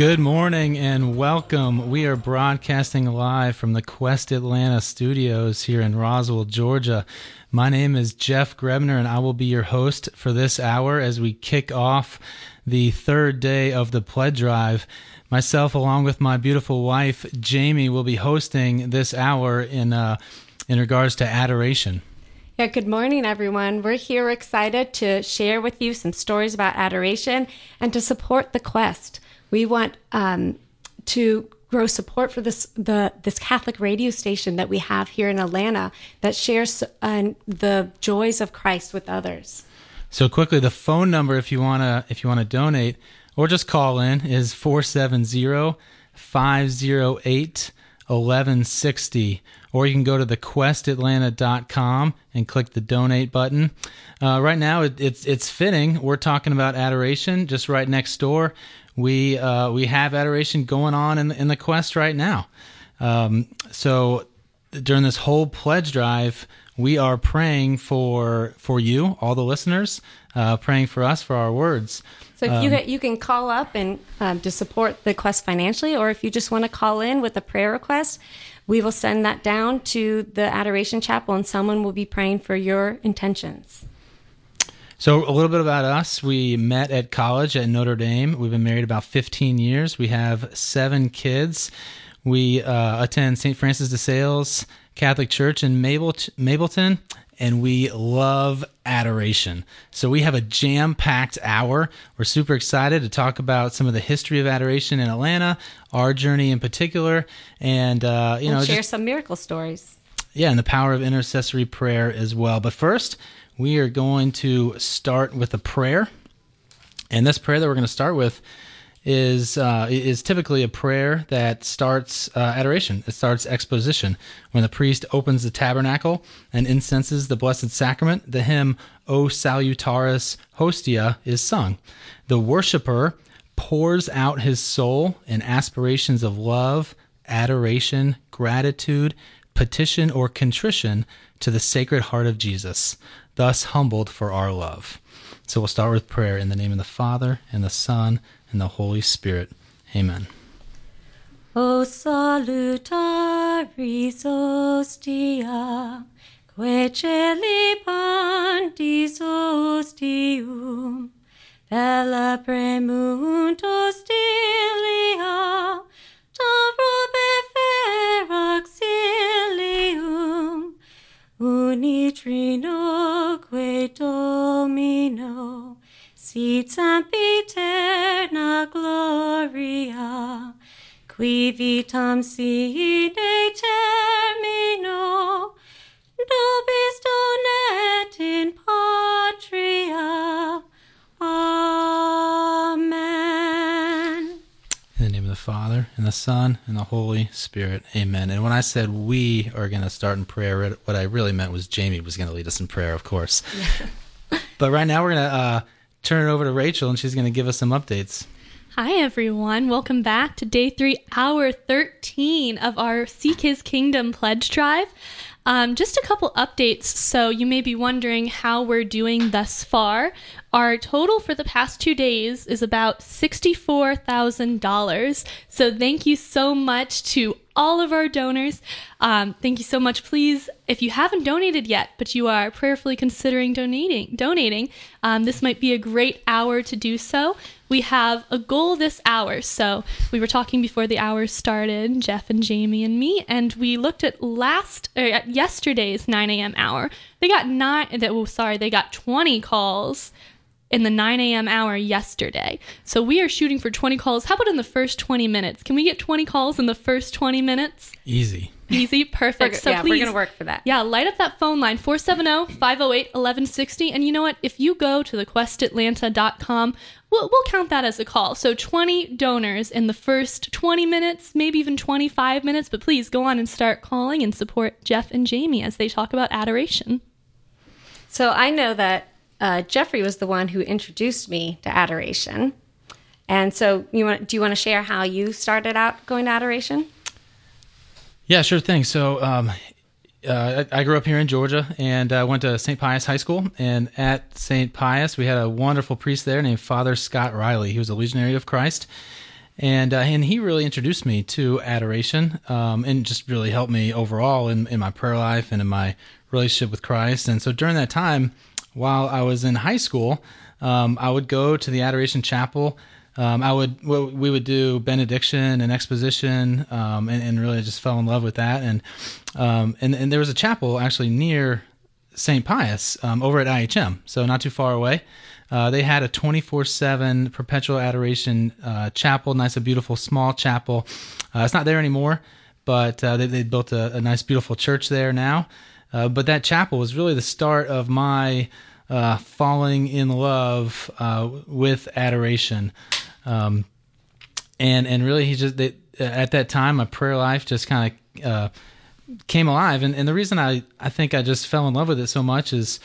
Good morning and welcome. We are broadcasting live from the Quest Atlanta studios here in Roswell, Georgia. My name is Jeff Graebner, and I will be your host for this hour as we kick off the third day of the pledge drive. Myself, along with my beautiful wife Jamie, will be hosting this hour in uh, in regards to adoration. Yeah, good morning, everyone. We're here excited to share with you some stories about adoration and to support the quest. We want um, to grow support for this the this Catholic radio station that we have here in Atlanta that shares uh, the joys of Christ with others. So quickly, the phone number if you wanna if you wanna donate or just call in is 470 508 1160 or you can go to thequestatlanta.com and click the donate button. Uh, right now, it, it's it's fitting. We're talking about adoration just right next door we uh, we have adoration going on in the, in the quest right now. Um, so during this whole pledge drive, we are praying for for you, all the listeners, uh, praying for us for our words. So if um, you you can call up and um, to support the quest financially, or if you just want to call in with a prayer request, we will send that down to the Adoration Chapel, and someone will be praying for your intentions. So, a little bit about us. We met at college at Notre Dame. We've been married about 15 years. We have seven kids. We uh, attend St. Francis de Sales Catholic Church in Mableton, and we love adoration. So, we have a jam packed hour. We're super excited to talk about some of the history of adoration in Atlanta, our journey in particular, and, uh, you we'll know, share just, some miracle stories. Yeah, and the power of intercessory prayer as well. But first, we are going to start with a prayer. And this prayer that we're going to start with is uh, is typically a prayer that starts uh, adoration. It starts exposition. When the priest opens the tabernacle and incenses the Blessed Sacrament, the hymn O Salutaris Hostia is sung. The worshiper pours out his soul in aspirations of love, adoration, gratitude, petition, or contrition to the Sacred Heart of Jesus thus humbled for our love. So we'll start with prayer in the name of the Father, and the Son, and the Holy Spirit. Amen. O salutaris que unitrinoque domino, sit sempiterna gloria, qui vitam sine termino, nobis donet in patria. The name of the Father, and the Son, and the Holy Spirit. Amen. And when I said we are going to start in prayer, what I really meant was Jamie was going to lead us in prayer, of course. but right now we're going to uh, turn it over to Rachel, and she's going to give us some updates. Hi, everyone. Welcome back to day three, hour 13 of our Seek His Kingdom pledge drive. Um, just a couple updates. So, you may be wondering how we're doing thus far. Our total for the past two days is about $64,000. So, thank you so much to all of our donors. Um, thank you so much. Please, if you haven't donated yet, but you are prayerfully considering donating, donating, um, this might be a great hour to do so. We have a goal this hour. So we were talking before the hour started, Jeff and Jamie and me, and we looked at last at yesterday's 9 a.m. hour. They got nine. That Oh, sorry, they got 20 calls in the 9 a.m. hour yesterday. So we are shooting for 20 calls. How about in the first 20 minutes? Can we get 20 calls in the first 20 minutes? Easy. Easy, perfect. so yeah, please, we're gonna work for that. Yeah, light up that phone line 470-508-1160. And you know what? If you go to thequestatlanta.com, we'll, we'll count that as a call. So 20 donors in the first 20 minutes, maybe even 25 minutes. But please go on and start calling and support Jeff and Jamie as they talk about adoration. So I know that uh, Jeffrey was the one who introduced me to adoration. And so, you want, do you want to share how you started out going to adoration? Yeah, sure thing. So, um, uh, I grew up here in Georgia and uh, went to St. Pius High School. And at St. Pius, we had a wonderful priest there named Father Scott Riley. He was a legionary of Christ. and uh, and he really introduced me to adoration, um, and just really helped me overall in, in my prayer life and in my relationship with Christ. And so during that time, while I was in high school, um, I would go to the Adoration Chapel. Um, I would we would do benediction and exposition, um, and, and, really just fell in love with that. And um, and and there was a chapel actually near St. Pius um, over at IHM, so not too far away. Uh, they had a 24 7 perpetual adoration uh, chapel, nice, a beautiful small chapel. Uh, it's not there anymore, but uh, they, they built a, a, nice, beautiful church there now. Uh, but that chapel was really the start of my uh, falling in love uh, with adoration. Um, and, and really, he just, they, uh, at that time, my prayer life just kind of uh, came alive. And, and the reason I, I think I just fell in love with it so much is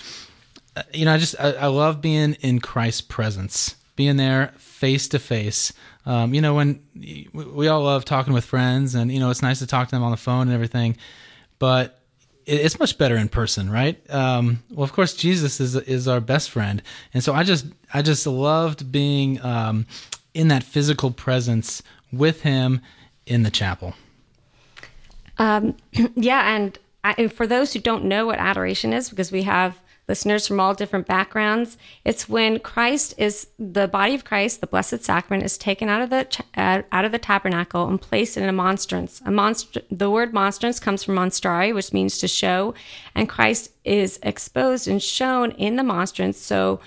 you know, I just I, I, love being in Christ's presence, being there face to face. Um, you know, when we all love talking with friends, and you know, it's nice to talk to them on the phone and everything, but it's much better in person, right? Um, well, of course, Jesus is is our best friend, and so I just I just loved being um, in that physical presence with Him in the chapel. Um, yeah, and I, for those who don't know what adoration is, because we have listeners from all different backgrounds. It's when Christ is the body of Christ, the Blessed Sacrament, is taken out of the uh, out of the tabernacle and placed in a monstrance. A monstr- the word monstrance comes from monstrare, which means to show, and Christ is exposed and shown in the monstrance. So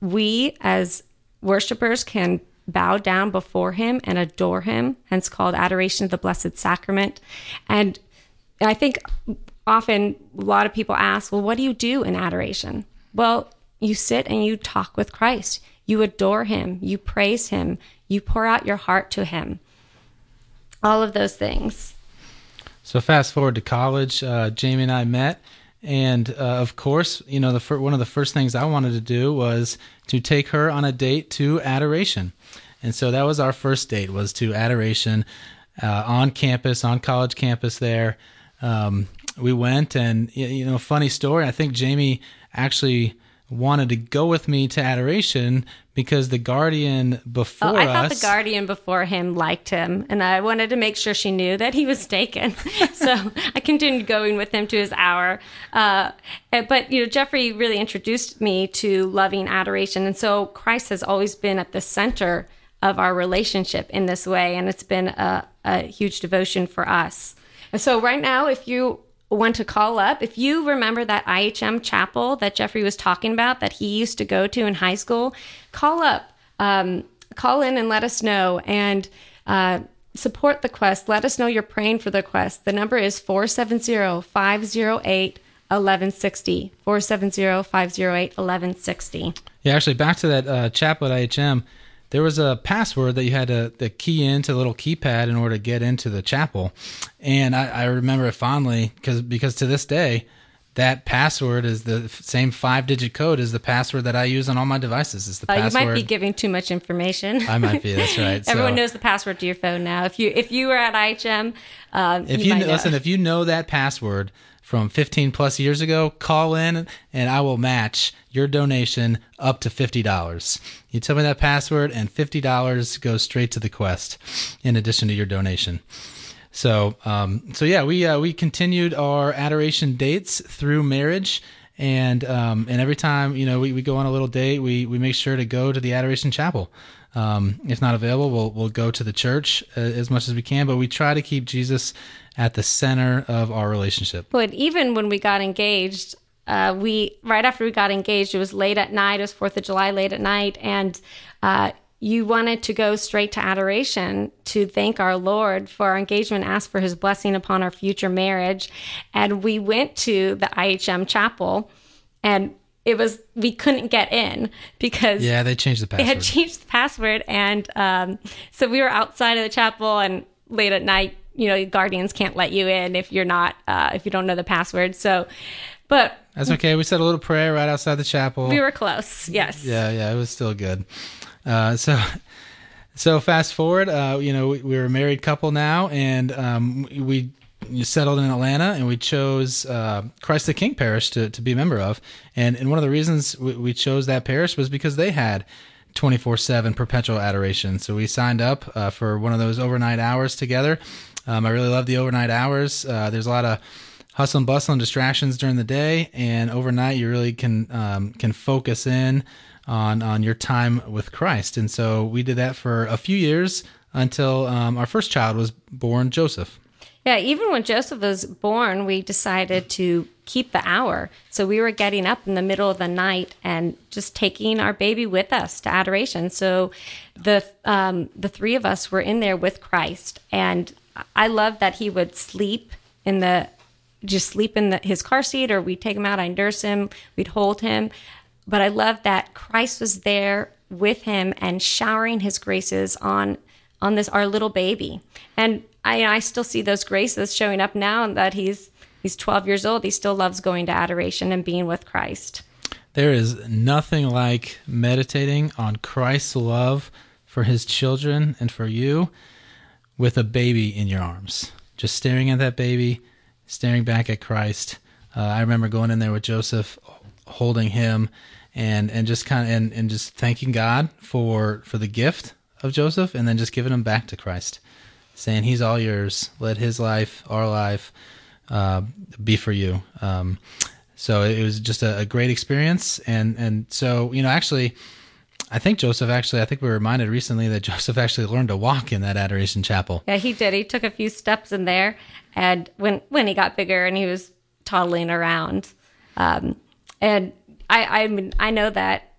we as worshipers can bow down before him and adore him, hence called adoration of the Blessed Sacrament. And I think often a lot of people ask, well, what do you do in adoration? Well, you sit and you talk with Christ. You adore him. You praise him. You pour out your heart to him. All of those things. So fast forward to college, uh, Jamie and I met, and uh, of course, you know, the fir- one of the first things I wanted to do was to take her on a date to adoration, and so that was our first date was to adoration uh, on campus, on college campus there. Um, we went and you know funny story i think jamie actually wanted to go with me to adoration because the guardian before oh, I thought the guardian before him liked him, and I wanted to make sure she knew that he was taken. so I continued going with him to his hour. Uh, but you know, Jeffrey really introduced me to loving adoration, and so Christ has always been at the center of our relationship in this way, and it's been a, a huge devotion for us. And so right now, if you want to call up, if you remember that IHM chapel that Jeffrey was talking about that he used to go to in high school, call up, um, call in and let us know and uh, support the quest. Let us know you're praying for the quest. The number is 470 508 1160. 470 508 1160. Yeah, actually, back to that uh, chapel at IHM there was a password that you had to, to key into the little keypad in order to get into the chapel, and I, I remember it fondly because because to this day, that password is the same five digit code as the password that I use on all my devices. Is the uh, password? You might be giving too much information. I might be. That's right. Everyone so, knows the password to your phone now. If you if you were at IHM, um, if you, you listen, if you know that password from 15 plus years ago, call in and I will match your donation up to $50. You tell me that password, and $50 goes straight to the quest in addition to your donation. So, um, so yeah, we uh, we continued our adoration dates through marriage, and um, and every time you know we, we go on a little date, we we make sure to go to the adoration chapel. Um, if not available, we'll we'll go to the church uh, as much as we can, but we try to keep Jesus at the center of our relationship. But even when we got engaged, uh, we right after we got engaged, it was late at night. It was Fourth of July, late at night, and uh, you wanted to go straight to adoration to thank our Lord for our engagement, ask for His blessing upon our future marriage, and we went to the IHM chapel, and it was we couldn't get in because yeah they changed the password. They had changed the password, and um, so we were outside of the chapel and late at night you know guardians can't let you in if you're not uh, if you don't know the password so but that's okay we said a little prayer right outside the chapel we were close yes yeah yeah it was still good uh, so so fast forward uh, you know we, we, are a married couple now and um, we settled in Atlanta and we chose uh, Christ the King Parish to, to be a member of. And, and one of the reasons we, we chose that parish was because they had 24 7 perpetual adoration. So we signed up uh, for one of those overnight hours together. Um, I really love the overnight hours. Uh, there's a lot of hustle and bustle and distractions during the day, and overnight you really can um, can focus in on on your time with Christ. And so we did that for a few years until um, our first child was born, Joseph. Yeah, even when Joseph was born, we decided to keep the hour. So we were getting up in the middle of the night and just taking our baby with us to adoration. So the um, the three of us were in there with Christ, and I love that he would sleep in the just sleep in the, his car seat, or we'd take him out, I'd nurse him, we'd hold him. But I love that Christ was there with him and showering his graces on on this our little baby. And I I still see those graces showing up now and that he's he's 12 years old. He still loves going to adoration and being with Christ. There is nothing like meditating on Christ's love for his children and for you with a baby in your arms. Just staring at that baby, staring back at Christ. Uh, I remember going in there with Joseph, holding him, and and just kind of and, and just thanking God for for the gift of Joseph, and then just giving him back to Christ, saying He's all yours. Let His life, our life, uh, be for you. Um, so it was just a, a great experience, and and so you know actually. I think Joseph actually, I think we were reminded recently that Joseph actually learned to walk in that adoration chapel. Yeah, he did. He took a few steps in there, and when when he got bigger and he was toddling around, um, and I I mean I know that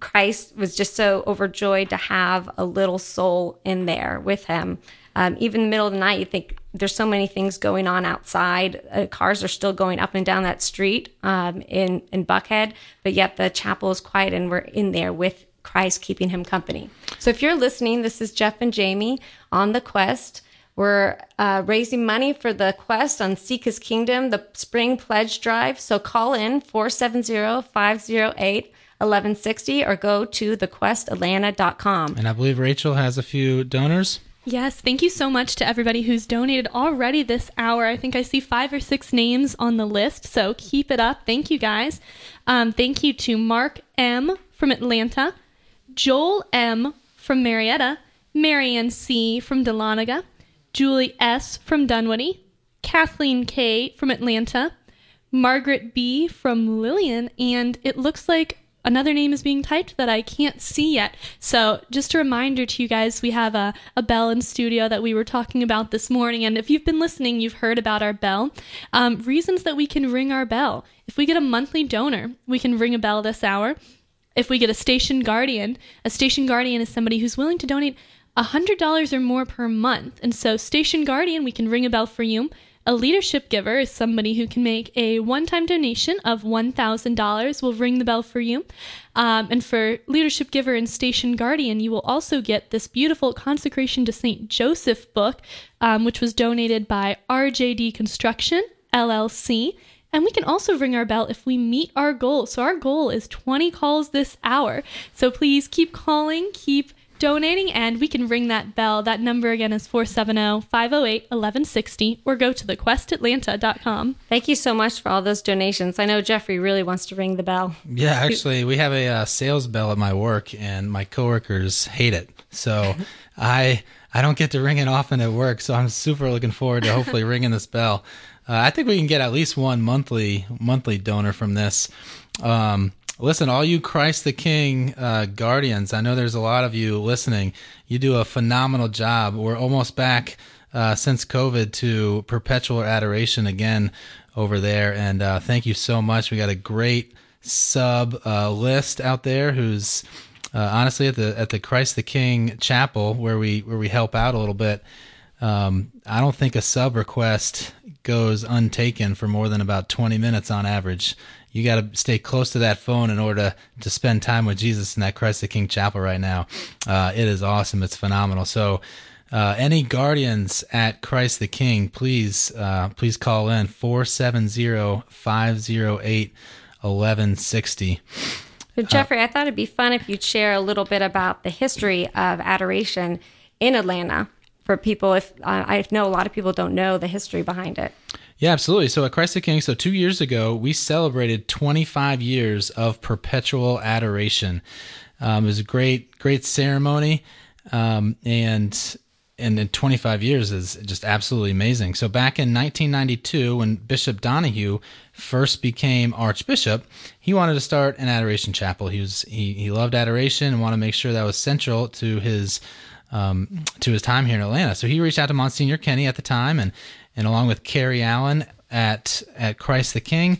Christ was just so overjoyed to have a little soul in there with him. Um, even in the middle of the night, you think there's so many things going on outside. Uh, cars are still going up and down that street um, in in Buckhead, but yet the chapel is quiet, and we're in there with Christ, keeping him company. So if you're listening, this is Jeff and Jamie on the quest. We're uh, raising money for the quest on Seek His Kingdom, the Spring Pledge Drive. So call in 470 508 1160 or go to thequestatlanta.com. And I believe Rachel has a few donors. Yes, thank you so much to everybody who's donated already this hour. I think I see five or six names on the list, so keep it up. Thank you guys. Um, thank you to Mark M. from Atlanta, Joel M. from Marietta, Marianne C. from Dahlonega, Julie S. from Dunwoody, Kathleen K. from Atlanta, Margaret B. from Lillian, and it looks like another name is being typed that I can't see yet. So, just a reminder to you guys we have a, a bell in studio that we were talking about this morning. And if you've been listening, you've heard about our bell. Um, reasons that we can ring our bell. If we get a monthly donor, we can ring a bell this hour. If we get a station guardian, a station guardian is somebody who's willing to donate $100 or more per month. And so, Station Guardian, we can ring a bell for you. A leadership giver is somebody who can make a one time donation of $1,000. We'll ring the bell for you. Um, and for leadership giver and station guardian, you will also get this beautiful Consecration to St. Joseph book, um, which was donated by RJD Construction, LLC. And we can also ring our bell if we meet our goal. So our goal is 20 calls this hour. So please keep calling, keep donating, and we can ring that bell. That number again is 470 508 1160, or go to thequestatlanta.com. Thank you so much for all those donations. I know Jeffrey really wants to ring the bell. Yeah, actually, we have a uh, sales bell at my work, and my coworkers hate it. So I I don't get to ring it often at work. So I'm super looking forward to hopefully ringing this bell. Uh, I think we can get at least one monthly monthly donor from this. Um, listen, all you Christ the King uh, guardians, I know there's a lot of you listening. You do a phenomenal job. We're almost back uh, since COVID to perpetual adoration again over there, and uh, thank you so much. We got a great sub uh, list out there who's uh, honestly at the at the Christ the King chapel where we where we help out a little bit. Um, I don't think a sub request goes untaken for more than about 20 minutes on average. You got to stay close to that phone in order to spend time with Jesus in that Christ the King chapel right now. Uh, it is awesome. It's phenomenal. So, uh, any guardians at Christ the King, please, uh, please call in 470 508 1160. So Jeffrey, I thought it'd be fun if you'd share a little bit about the history of adoration in Atlanta for people. If uh, I know a lot of people don't know the history behind it. Yeah, absolutely. So at Christ the King, so two years ago, we celebrated 25 years of perpetual adoration. Um, it was a great, great ceremony, um, and and in 25 years is just absolutely amazing. So back in 1992, when Bishop Donoghue first became Archbishop, he wanted to start an adoration chapel. He was he, he loved adoration and wanted to make sure that was central to his um, to his time here in Atlanta. So he reached out to Monsignor Kenny at the time, and and along with Carrie Allen at at Christ the King.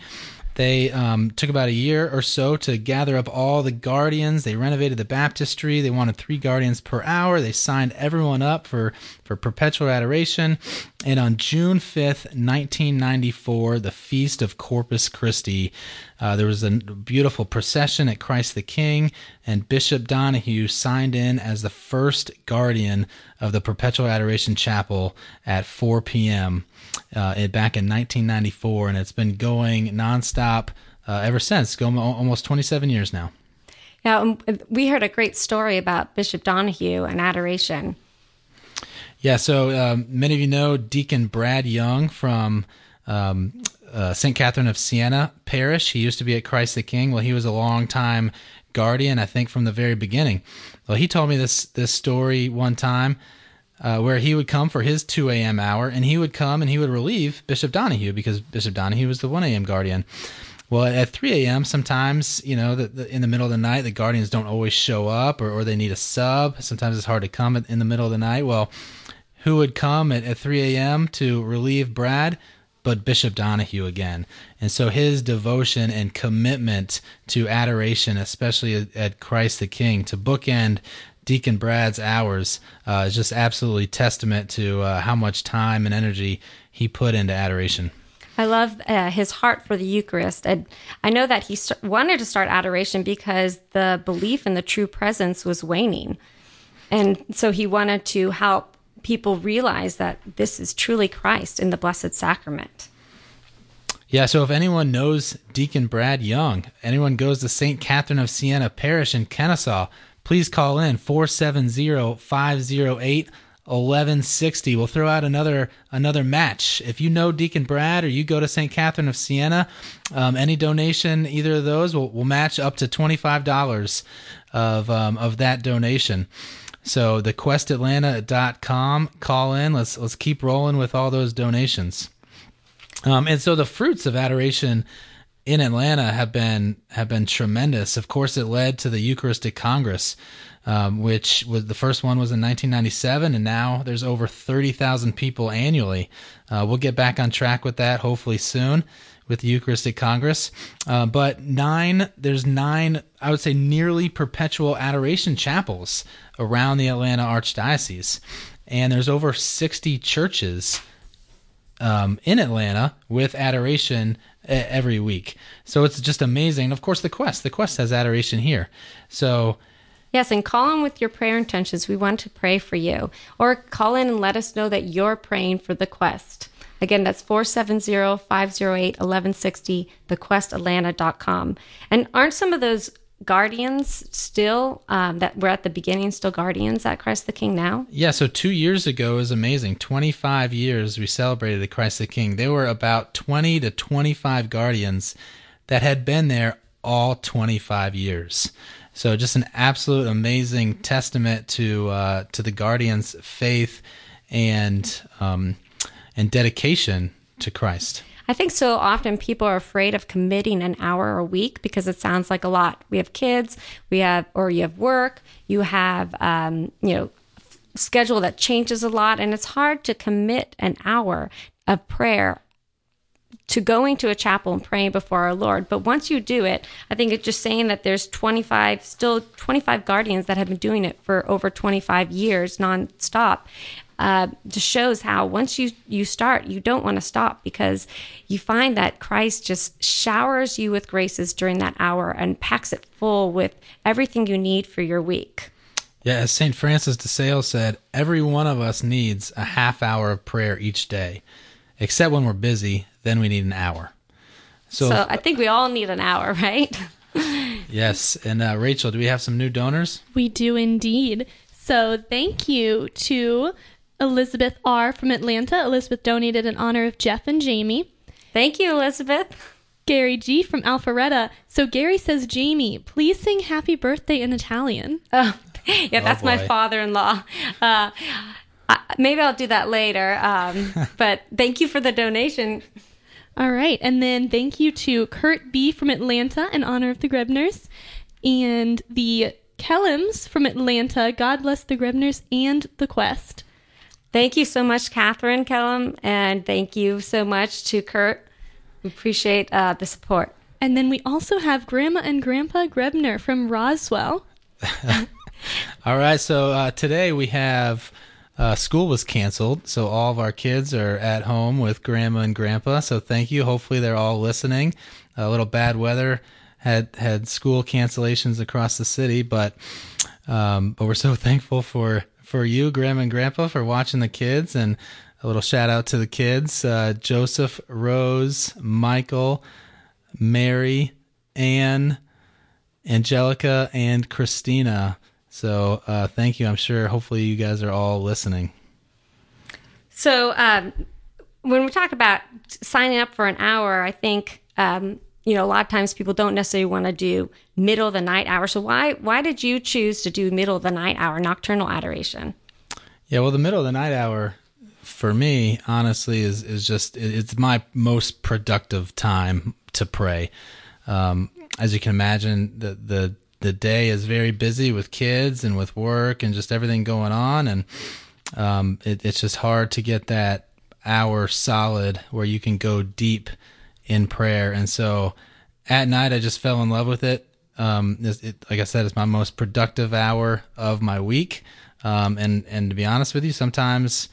They um, took about a year or so to gather up all the guardians. They renovated the baptistry. They wanted three guardians per hour. They signed everyone up for, for perpetual adoration. And on June 5th, 1994, the Feast of Corpus Christi, uh, there was a beautiful procession at Christ the King, and Bishop Donoghue signed in as the first guardian of the Perpetual Adoration Chapel at 4 p.m. Uh, back in 1994, and it's been going nonstop uh, ever since, going almost 27 years now. Yeah, um, we heard a great story about Bishop Donoghue and adoration. Yeah, so um, many of you know Deacon Brad Young from um, uh, St. Catherine of Siena Parish. He used to be at Christ the King. Well, he was a long time guardian, I think, from the very beginning. Well, he told me this this story one time uh, where he would come for his 2 a.m. hour, and he would come and he would relieve Bishop Donoghue because Bishop Donoghue was the 1 a.m. guardian. Well, at 3 a.m., sometimes, you know, the, the, in the middle of the night, the guardians don't always show up or, or they need a sub. Sometimes it's hard to come in the middle of the night. Well, who would come at, at 3 a.m. to relieve Brad? But Bishop Donoghue again. And so his devotion and commitment to adoration, especially at, at Christ the King, to bookend Deacon Brad's hours uh, is just absolutely testament to uh, how much time and energy he put into adoration. I love uh, his heart for the Eucharist. And I know that he st- wanted to start adoration because the belief in the true presence was waning. And so he wanted to help people realize that this is truly Christ in the Blessed Sacrament. Yeah, so if anyone knows Deacon Brad Young, anyone goes to St. Catherine of Siena Parish in Kennesaw, please call in 470 508 1160. We'll throw out another another match. If you know Deacon Brad or you go to St. Catherine of Siena, um, any donation, either of those, will will match up to $25 of, um, of that donation. So thequestatlanta.com, call in. Let's let's keep rolling with all those donations. Um, and so the fruits of adoration in Atlanta have been have been tremendous. Of course, it led to the Eucharistic Congress, um, which was the first one was in 1997, and now there's over 30,000 people annually. Uh, we'll get back on track with that hopefully soon with the Eucharistic Congress. Uh, but nine, there's nine, I would say, nearly perpetual adoration chapels around the Atlanta Archdiocese, and there's over 60 churches um, in Atlanta with adoration every week. So it's just amazing. Of course, the Quest, the Quest has adoration here. So Yes, and call in with your prayer intentions. We want to pray for you. Or call in and let us know that you're praying for the quest. Again, that's 470 508 1160, thequestatlanta.com. And aren't some of those guardians still um, that were at the beginning still guardians at Christ the King now? Yeah, so two years ago is amazing. 25 years we celebrated the Christ the King. There were about 20 to 25 guardians that had been there all 25 years. So just an absolute amazing testament to uh, to the guardians' faith and um, and dedication to Christ. I think so often people are afraid of committing an hour a week because it sounds like a lot. We have kids, we have, or you have work, you have, um, you know, schedule that changes a lot, and it's hard to commit an hour of prayer to going to a chapel and praying before our Lord. But once you do it, I think it's just saying that there's 25, still 25 guardians that have been doing it for over 25 years nonstop uh, just shows how once you you start, you don't want to stop because you find that Christ just showers you with graces during that hour and packs it full with everything you need for your week. Yeah, as St. Francis de Sales said, every one of us needs a half hour of prayer each day, except when we're busy, then we need an hour. So, so I think we all need an hour, right? yes. And uh, Rachel, do we have some new donors? We do indeed. So thank you to Elizabeth R. from Atlanta. Elizabeth donated in honor of Jeff and Jamie. Thank you, Elizabeth. Gary G from Alpharetta. So Gary says, Jamie, please sing happy birthday in Italian. Oh, yeah, that's my father-in-law. Uh, maybe I'll do that later. Um, but thank you for the donation. All right. And then thank you to Kurt B from Atlanta in honor of the Graebners and the Kellums from Atlanta. God bless the Graebners and the Quest. Thank you so much, Catherine Kellum, and thank you so much to Kurt. We appreciate uh, the support. And then we also have Grandma and Grandpa Graebner from Roswell. All right, so uh, today we have uh, school was canceled, so all of our kids are at home with grandma and grandpa. So thank you. Hopefully they're all listening. A little bad weather had had school cancellations across the city, but um, but we're so thankful for for you, grandma and grandpa, for watching the kids. And a little shout out to the kids: uh, Joseph, Rose, Michael, Mary, Anne. Angelica and Christina. So uh, thank you. I'm sure, hopefully, you guys are all listening. So um, when we talk about signing up for an hour, I think um, you know a lot of times people don't necessarily want to do middle of the night hour. So why why did you choose to do middle of the night hour nocturnal adoration? Yeah, well, the middle of the night hour for me, honestly, is is just it's my most productive time to pray. Um, as you can imagine, the the the day is very busy with kids and with work and just everything going on, and um, it, it's just hard to get that hour solid where you can go deep in prayer. And so at night, I just fell in love with it. Um, it, it like I said, it's my most productive hour of my week. Um, and and to be honest with you, sometimes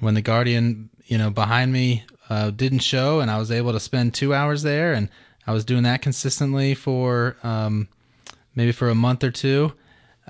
when the guardian, you know, behind me uh, didn't show, and I was able to spend two hours there, and I was doing that consistently for um, maybe for a month or two.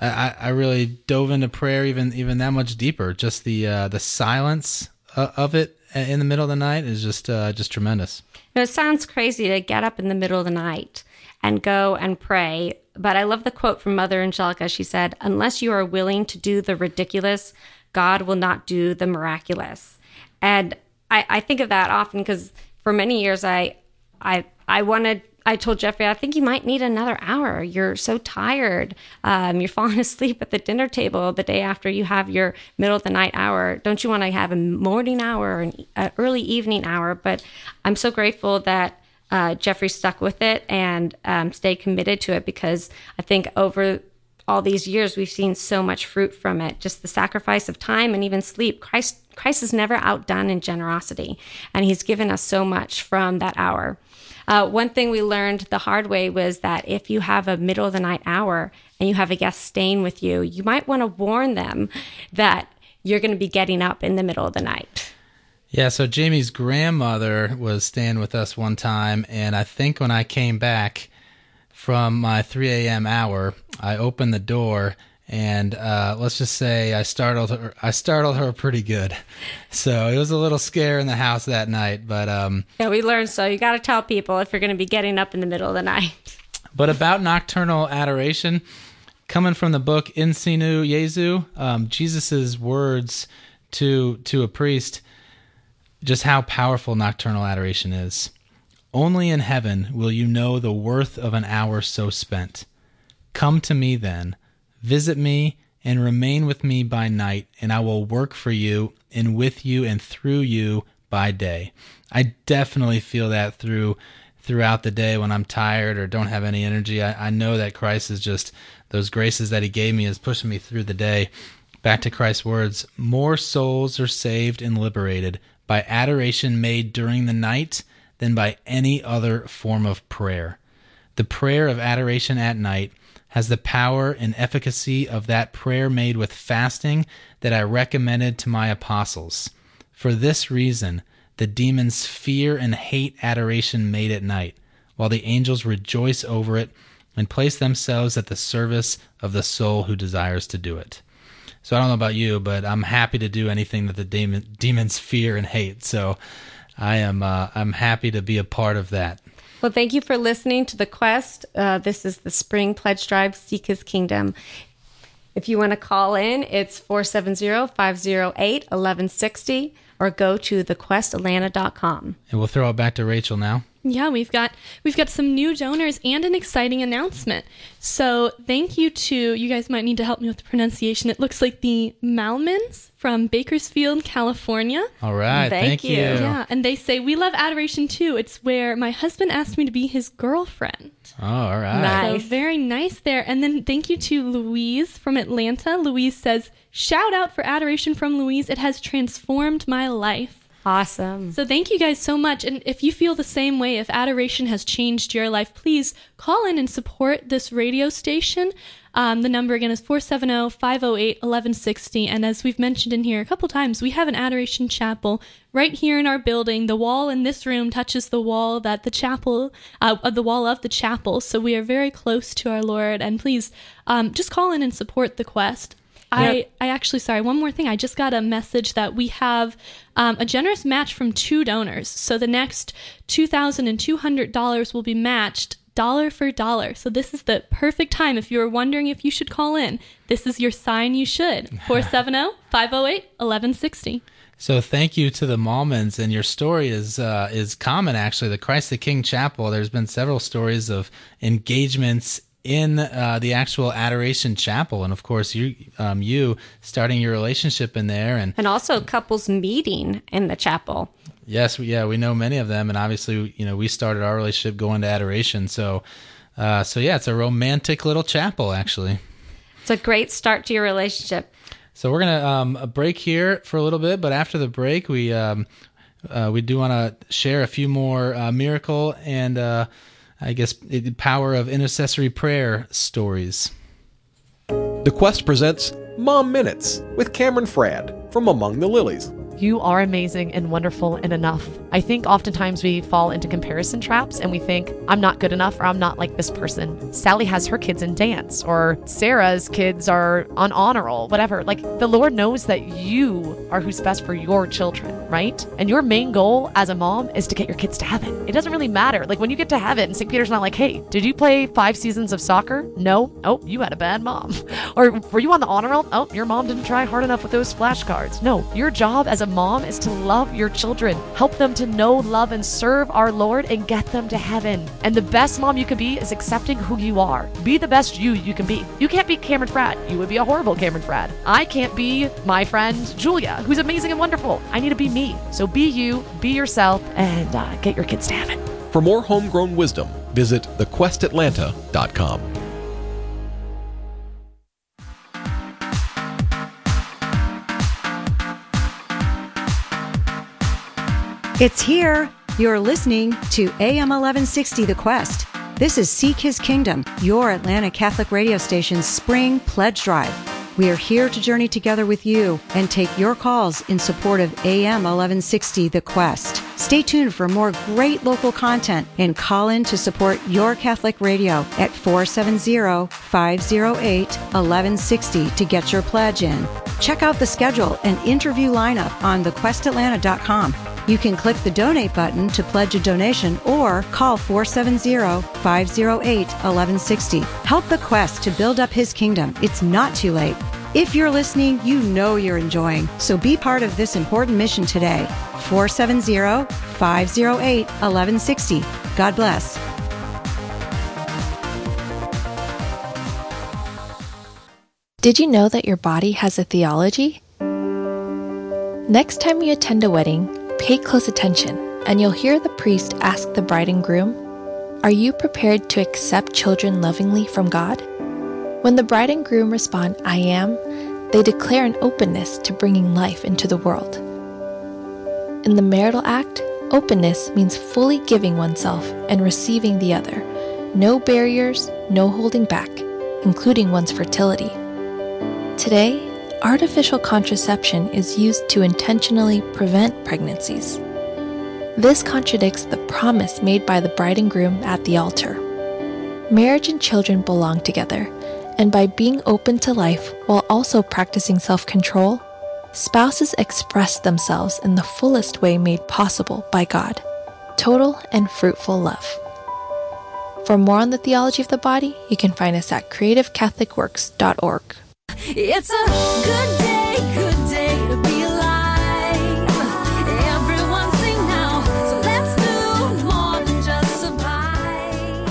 I, I really dove into prayer even even that much deeper. Just the uh, the silence uh, of it in the middle of the night is just uh, just tremendous. Now, it sounds crazy to get up in the middle of the night and go and pray, but I love the quote from Mother Angelica. She said, Unless you are willing to do the ridiculous, God will not do the miraculous. And I, I think of that often because for many years I I I wanted I told Jeffrey, I think you might need another hour. You're so tired. Um, you're falling asleep at the dinner table the day after you have your middle of the night hour. Don't you want to have a morning hour or an uh, early evening hour? But I'm so grateful that uh, Jeffrey stuck with it and um, stayed committed to it because I think over all these years we've seen so much fruit from it just the sacrifice of time and even sleep christ christ is never outdone in generosity and he's given us so much from that hour uh, one thing we learned the hard way was that if you have a middle of the night hour and you have a guest staying with you you might want to warn them that you're going to be getting up in the middle of the night Yeah, so Jamie's grandmother was staying with us one time, and I think when I came back from my 3 a.m. hour, I opened the door, and uh, let's just say I startled her. I startled her pretty good, so it was a little scare in the house that night. But um, yeah we learned so you got to tell people if you're going to be getting up in the middle of the night but about nocturnal adoration, coming from the book In Sinu Jesu, um, Jesus's words to to a priest, just how powerful nocturnal adoration is. Only in heaven will you know the worth of an hour so spent. Come to me then, visit me, and remain with me by night, and I will work for you, and with you, and through you by day. I definitely feel that through throughout the day when I'm tired or don't have any energy. I, I know that Christ is just those graces that He gave me is pushing me through the day. Back to Christ's words more souls are saved and liberated by adoration made during the night than by any other form of prayer. The prayer of adoration at night has the power and efficacy of that prayer made with fasting that I recommended to my apostles. For this reason, the demons fear and hate adoration made at night, while the angels rejoice over it and place themselves at the service of the soul who desires to do it. So I don't know about you, but I'm happy to do anything that the demon, demons fear and hate. So I am uh, I'm happy to be a part of that. Well, thank you for listening to The Quest. Uh, this is the Spring Pledge Drive Seek His Kingdom. If you want to call in, it's 470-508-1160 or go to thequestatlanta.com. And we'll throw it back to Rachel now. Yeah, we've got we've got some new donors and an exciting announcement. So thank you to you guys might need to help me with the pronunciation. It looks like the Malmans from Bakersfield, California. All right. Thank Thank, you. you. Yeah, and they say we love adoration too. It's where my husband asked me to be his girlfriend. Oh, all right. Nice. So very nice there. And then thank you to Louise from Atlanta. Louise says, "Shout out for adoration from Louise. It has transformed my life." Awesome. So thank you guys so much. And if you feel the same way, if adoration has changed your life, please call in and support this radio station. Um, the number again is 470 508 1160. And as we've mentioned in here a couple times, we have an adoration chapel right here in our building. The wall in this room touches the wall that the chapel, uh, of the wall of the chapel. So we are very close to our Lord. And please um, just call in and support the quest. I, I actually, sorry, one more thing. I just got a message that we have um, a generous match from two donors. So the next $2,200 will be matched dollar for dollar. So this is the perfect time. If you're wondering if you should call in, this is your sign you should. 470 508 1160. So thank you to the Malmans, and your story is uh, is common actually. The Christ the King Chapel. There's been several stories of engagements in uh, the actual Adoration Chapel, and of course you um, you starting your relationship in there, and And also couples meeting in the chapel. yes, we- yeah, we know many of them, and obviously you know we started our relationship going to Adoration, so uh, so yeah, it's a romantic little chapel actually. It's a great start to your relationship. So we're gonna um, a break here for a little bit, but after the break, we um, uh, we do want to share a few more uh, miracle and uh, I guess the power of intercessory prayer stories. The Quest presents Mom Minutes with Cameron Fradd from Among the Lilies. You are amazing and wonderful and enough. I think oftentimes we fall into comparison traps and we think, I'm not good enough or I'm not like this person. Sally has her kids in dance or Sarah's kids are on honor roll, whatever. Like the Lord knows that you are who's best for your children, right? And your main goal as a mom is to get your kids to heaven. It doesn't really matter. Like when you get to heaven, St. Peter's not like, hey, did you play five seasons of soccer? No. Oh, you had a bad mom. or were you on the honor roll? Oh, your mom didn't try hard enough with those flashcards. No, your job as a mom is to love your children, help them to know, love, and serve our Lord, and get them to heaven. And the best mom you can be is accepting who you are. Be the best you you can be. You can't be Cameron Fradd. You would be a horrible Cameron Fradd. I can't be my friend Julia, who's amazing and wonderful. I need to be me. So be you, be yourself, and uh, get your kids to heaven. For more homegrown wisdom, visit thequestatlanta.com. It's here. You're listening to AM 1160 The Quest. This is Seek His Kingdom, your Atlanta Catholic radio station's spring pledge drive. We are here to journey together with you and take your calls in support of AM 1160 The Quest. Stay tuned for more great local content and call in to support your Catholic radio at 470-508-1160 to get your pledge in. Check out the schedule and interview lineup on thequestatlanta.com. You can click the donate button to pledge a donation or call 470-508-1160. Help the quest to build up his kingdom. It's not too late. If you're listening, you know you're enjoying. So be part of this important mission today. 470-508-1160. God bless. Did you know that your body has a theology? Next time you attend a wedding, pay close attention and you'll hear the priest ask the bride and groom, Are you prepared to accept children lovingly from God? When the bride and groom respond, I am, they declare an openness to bringing life into the world. In the marital act, openness means fully giving oneself and receiving the other. No barriers, no holding back, including one's fertility. Today, artificial contraception is used to intentionally prevent pregnancies. This contradicts the promise made by the bride and groom at the altar. Marriage and children belong together, and by being open to life while also practicing self control, spouses express themselves in the fullest way made possible by God total and fruitful love. For more on the theology of the body, you can find us at creativecatholicworks.org. It's a good day, good day to be alive. Everyone sing now, so let's do more than just survive.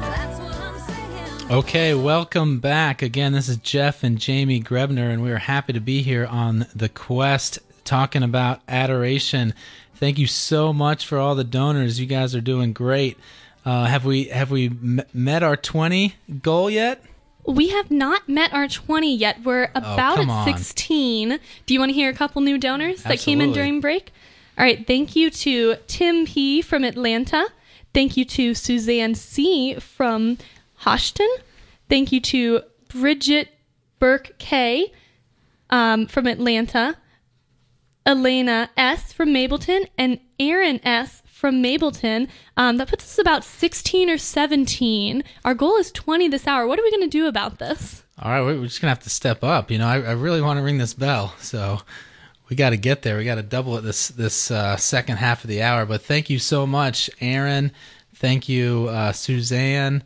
That's what I'm saying. Okay, welcome back. Again, this is Jeff and Jamie Graebner, and we are happy to be here on The Quest talking about adoration. Thank you so much for all the donors. You guys are doing great. Uh, have we have we met our 20 goal yet? We have not met our 20 yet. We're about Oh, at on. 16. Do you want to hear a couple new donors that came in during break? All right. Thank you to Tim P. from Atlanta. Thank you to Suzanne C. from Hoschton. Thank you to Bridget Burke K. Um, from Atlanta. Elena S. from Mableton and Aaron S. from Mableton. Um, that puts us about 16 or 17. Our goal is 20 this hour. What are we going to do about this? All right, we're just gonna have to step up. You know, I, I really want to ring this bell, so we got to get there. We got to double it this this uh, second half of the hour. But thank you so much, Aaron. Thank you, uh, Suzanne,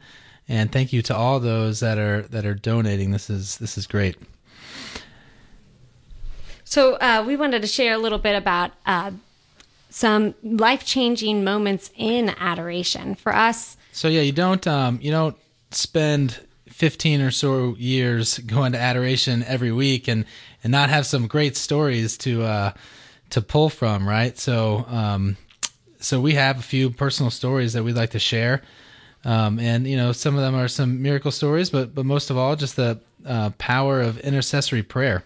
and thank you to all those that are that are donating. This is this is great. So uh, we wanted to share a little bit about uh, some life changing moments in adoration for us. So yeah, you don't um, you don't spend fifteen or so years going to adoration every week and and not have some great stories to uh, to pull from, right? So um, so we have a few personal stories that we'd like to share, um, and you know some of them are some miracle stories, but but most of all, just the uh, power of intercessory prayer.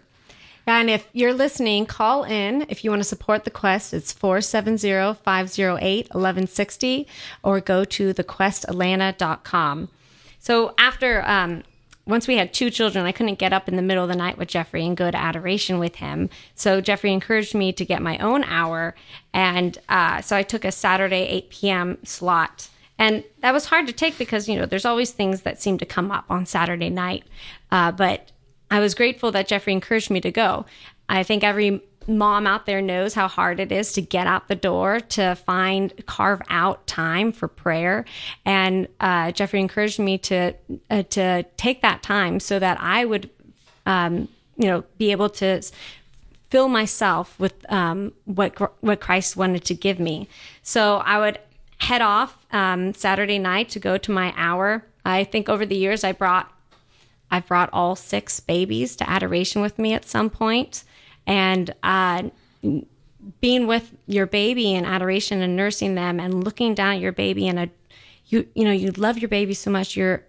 And if you're listening, call in. If you want to support the quest, it's 470 508 1160 or go to thequestatlanta.com. So after, um, once we had two children, I couldn't get up in the middle of the night with Jeffrey and go to adoration with him. So Jeffrey encouraged me to get my own hour. And uh, so I took a Saturday 8 p.m. slot. And that was hard to take because, you know, there's always things that seem to come up on Saturday night. Uh, but I was grateful that Jeffrey encouraged me to go. I think every mom out there knows how hard it is to get out the door to find carve out time for prayer. And uh, jeffrey encouraged me to uh, to take that time so that i would um, you know be able to fill myself with um, what what christ wanted to give me. So i would head off um, saturday night to go to my hour. I think over the years i brought I've brought all six babies to adoration with me at some point, and uh, being with your baby in adoration and nursing them and looking down at your baby and a you you know you love your baby so much you're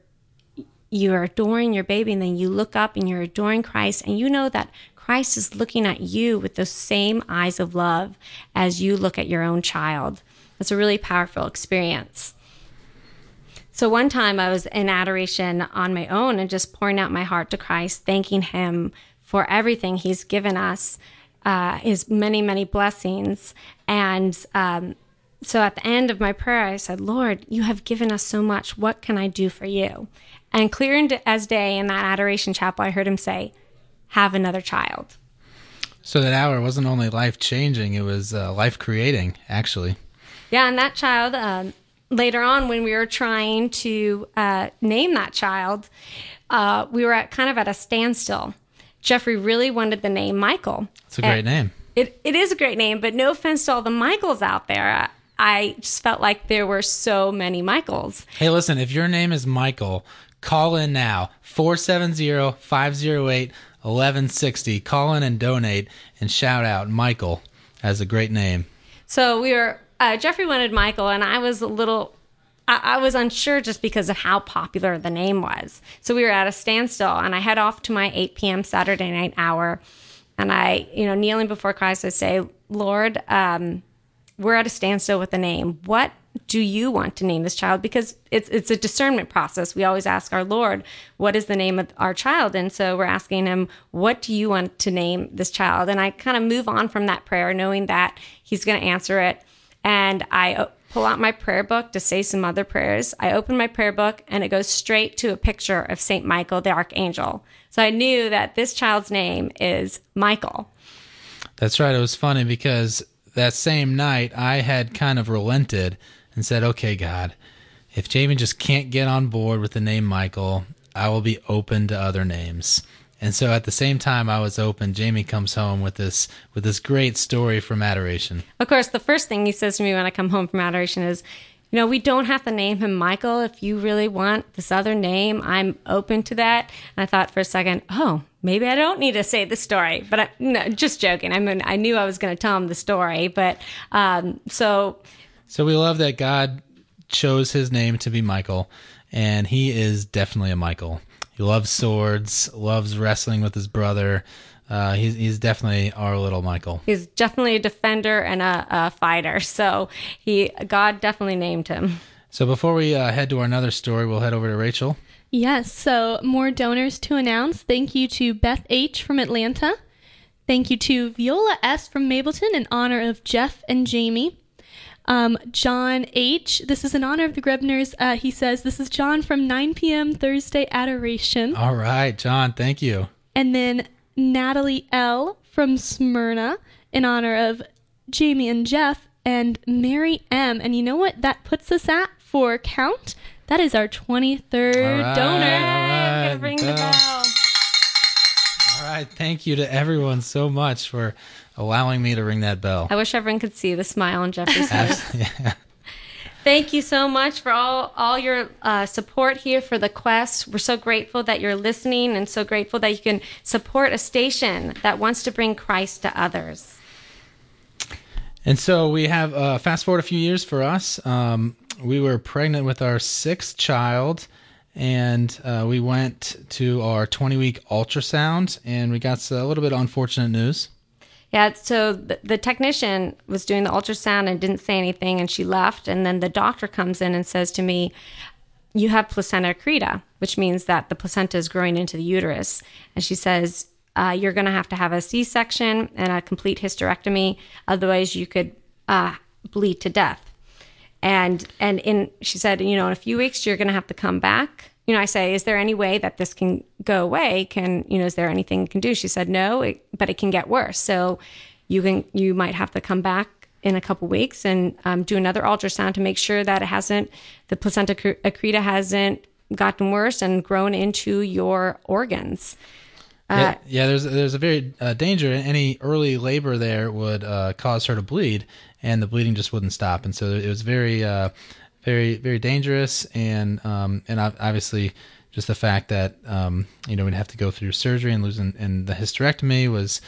you're adoring your baby and then you look up and you're adoring Christ and you know that Christ is looking at you with those same eyes of love as you look at your own child. It's a really powerful experience. So one time I was in adoration on my own and just pouring out my heart to Christ, thanking Him for everything He's given us, uh, His many, many blessings. And um, so at the end of my prayer, I said, Lord, you have given us so much. What can I do for you? And clear as day in that adoration chapel, I heard Him say, Have another child. So that hour wasn't only life changing; it was uh, life creating, actually. Yeah, and that child, um, later on when we were trying to uh, name that child, uh, we were at kind of at a standstill. Jeffrey really wanted the name Michael. It's a great And name. It, it is a great name, but no offense to all the Michaels out there. I just felt like there were so many Michaels. Hey, listen, if your name is Michael, call in now 470 508 1160. Call in and donate and shout out Michael as a great name. So we were, uh, Jeffrey wanted Michael, and I was a little, I, was unsure just because of how popular the name was. So we were at a standstill, and I head off to my 8 p.m. Saturday night hour. And I, you know, kneeling before Christ, I say, Lord, um, we're at a standstill with the name. What do you want to name this child? Because it's it's a discernment process. We always ask our Lord, what is the name of our child? And so we're asking him, what do you want to name this child? And I kind of move on from that prayer, knowing that he's going to answer it. And I pull out my prayer book to say some other prayers. I open my prayer book and it goes straight to a picture of Saint Michael the Archangel. So I knew that this child's name is Michael. That's right. It was funny because that same night I had kind of relented and said, okay, God, if Jamie just can't get on board with the name Michael, I will be open to other names. And so at the same time I was open, Jamie comes home with this with this great story from adoration. Of course, the first thing he says to me when I come home from adoration is, you know, we don't have to name him Michael. If you really want this other name, I'm open to that. And I thought for a second, oh, maybe I don't need to say the story. But I, no, just joking. I mean, I knew I was going to tell him the story. But um, so So we love that God chose his name to be Michael, and he is definitely a Michael. He loves swords, loves wrestling with his brother. Uh, he's, he's definitely our little Michael. he's definitely a defender and a, a fighter. So he, God definitely named him. So before we uh, head to our another story, we'll head over to Rachel. Yes, so more donors to announce. Thank you to Beth H. from Atlanta. Thank you to Viola S. from Mableton in honor of Jeff and Jamie. Um, John H. This is in honor of the Graebners. Uh, he says, This is John from 9 p.m. Thursday Adoration. All right, John, thank you. And then Natalie L. from Smyrna in honor of Jamie and Jeff. And Mary M. And you know what that puts us at for count? That is our 23rd All right, donor. I'm gonna ring the bell. bell. All right, thank you to everyone so much for allowing me to ring that bell. I wish everyone could see the smile on Jeffrey's face. yeah. Thank you so much for all all your uh, support here for the quest. We're so grateful that you're listening, and so grateful that you can support a station that wants to bring Christ to others. And so we have uh, fast forward a few years for us. Um, we were pregnant with our sixth child, and uh, we went to our 20 week ultrasound, and we got a little bit of unfortunate news. Yeah, so the, the technician was doing the ultrasound and didn't say anything, and she left. And then the doctor comes in and says to me, You have placenta accreta, which means that the placenta is growing into the uterus. And she says, uh, You're going to have to have a C section and a complete hysterectomy. Otherwise, you could uh, bleed to death. And and in she said, you know, in a few weeks you're going to have to come back. You know, I say, is there any way that this can go away? Can you know, is there anything you can do? She said, no, it, but it can get worse. So you can you might have to come back in a couple weeks and um, do another ultrasound to make sure that it hasn't the placenta accreta hasn't gotten worse and grown into your organs. Uh, yeah, yeah, there's there's a very uh, danger. Any early labor there would uh, cause her to bleed, and the bleeding just wouldn't stop. And so it was very, uh, very, very dangerous. And um, and obviously, just the fact that um, you know we'd have to go through surgery and losing, and the hysterectomy was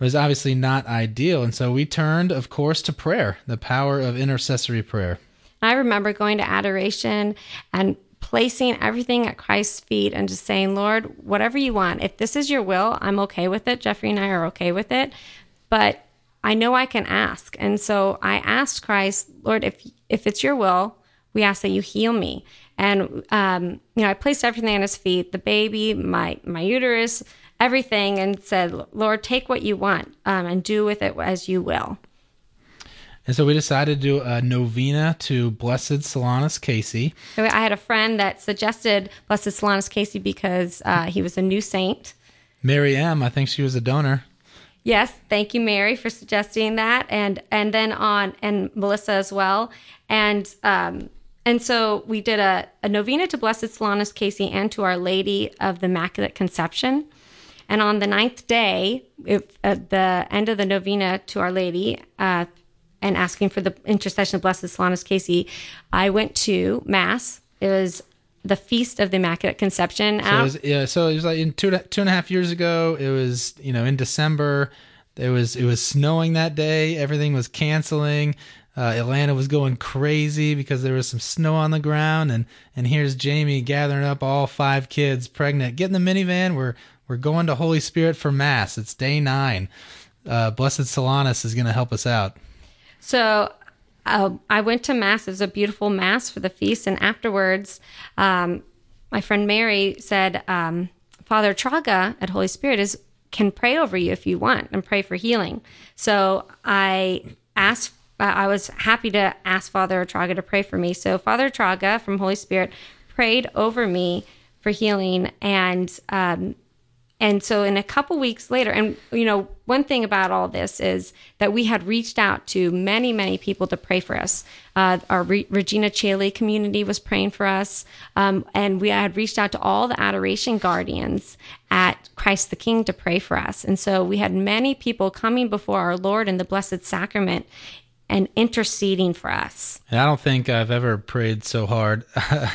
was obviously not ideal. And so we turned, of course, to prayer, the power of intercessory prayer. I remember going to adoration and placing everything at Christ's feet and just saying, Lord, whatever you want. If this is your will, I'm okay with it. Jeffrey and I are okay with it. But I know I can ask. And so I asked Christ, Lord, if if it's your will, we ask that you heal me. And um, you know, I placed everything at his feet, the baby, my my uterus, everything, and said, Lord, take what you want um, and do with it as you will. And so we decided to do a novena to Blessed Solanus Casey. I had a friend that suggested Blessed Solanus Casey because uh, he was a new saint. Mary M, I think she was a donor. Yes, thank you, Mary, for suggesting that, and and then on and Melissa as well, and um and so we did a, a novena to Blessed Solanus Casey and to Our Lady of the Immaculate Conception, and on the ninth day, if, at the end of the novena to Our Lady, uh, and asking for the intercession of Blessed Solanus Casey, I went to Mass. It was the feast of the Immaculate Conception. So it was, yeah, so it was like in two two and a half years ago. It was you know in December. It was it was snowing that day. Everything was canceling. Uh, Atlanta was going crazy because there was some snow on the ground, and and here's Jamie gathering up all five kids, pregnant. Get in the minivan. We're we're going to Holy Spirit for Mass. It's day nine. Uh, Blessed Solanus is going to help us out. So uh, I went to mass. It was a beautiful mass for the feast, and afterwards, um, my friend Mary said, um, "Father Traga at Holy Spirit is can pray over you if you want and pray for healing." So I asked. I was happy to ask Father Traga to pray for me. So Father Traga from Holy Spirit prayed over me for healing, and um, and so in a couple weeks later and you know one thing about all this is that we had reached out to many many people to pray for us. Uh, our Re- regina Chaley community was praying for us. Um, and we had reached out to all the adoration guardians at christ the king to pray for us. And so we had many people coming before our lord in the blessed sacrament and interceding for us And I don't think I've ever prayed so hard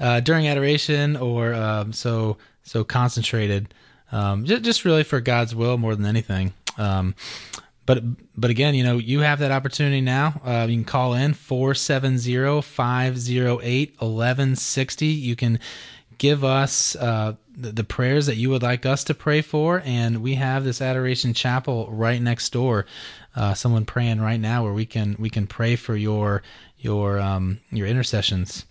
uh, during adoration or um, so so concentrated. Um, just, just really for God's will more than anything. Um, but but again, you know, you have that opportunity now. Uh, you can call in 470-508-1160. You can give us uh, the, the prayers that you would like us to pray for, and we have this adoration chapel right next door. Uh, someone praying right now, where we can we can pray for your your um, your intercessions.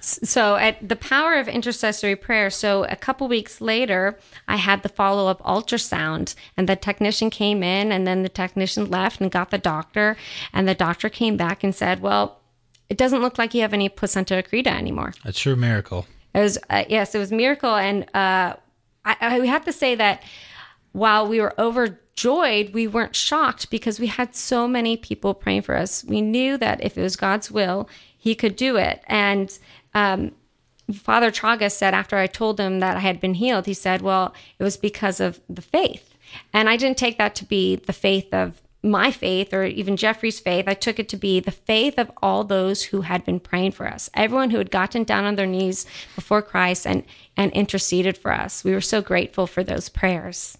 so at the power of intercessory prayer so a couple weeks later i had the follow-up ultrasound and the technician came in and then the technician left and got the doctor and the doctor came back and said well it doesn't look like you have any placenta accreta anymore A true miracle. it was uh, yes, it was a miracle, and uh, I, I have to say that while we were overjoyed, we weren't shocked because we had so many people praying for us. We knew that if it was God's will, He could do it. And um, Father Traga said after I told him that I had been healed, he said, "Well, it was because of the faith." And I didn't take that to be the faith of my faith or even Jeffrey's faith. I took it to be the faith of all those who had been praying for us. Everyone who had gotten down on their knees before Christ and and interceded for us. We were so grateful for those prayers.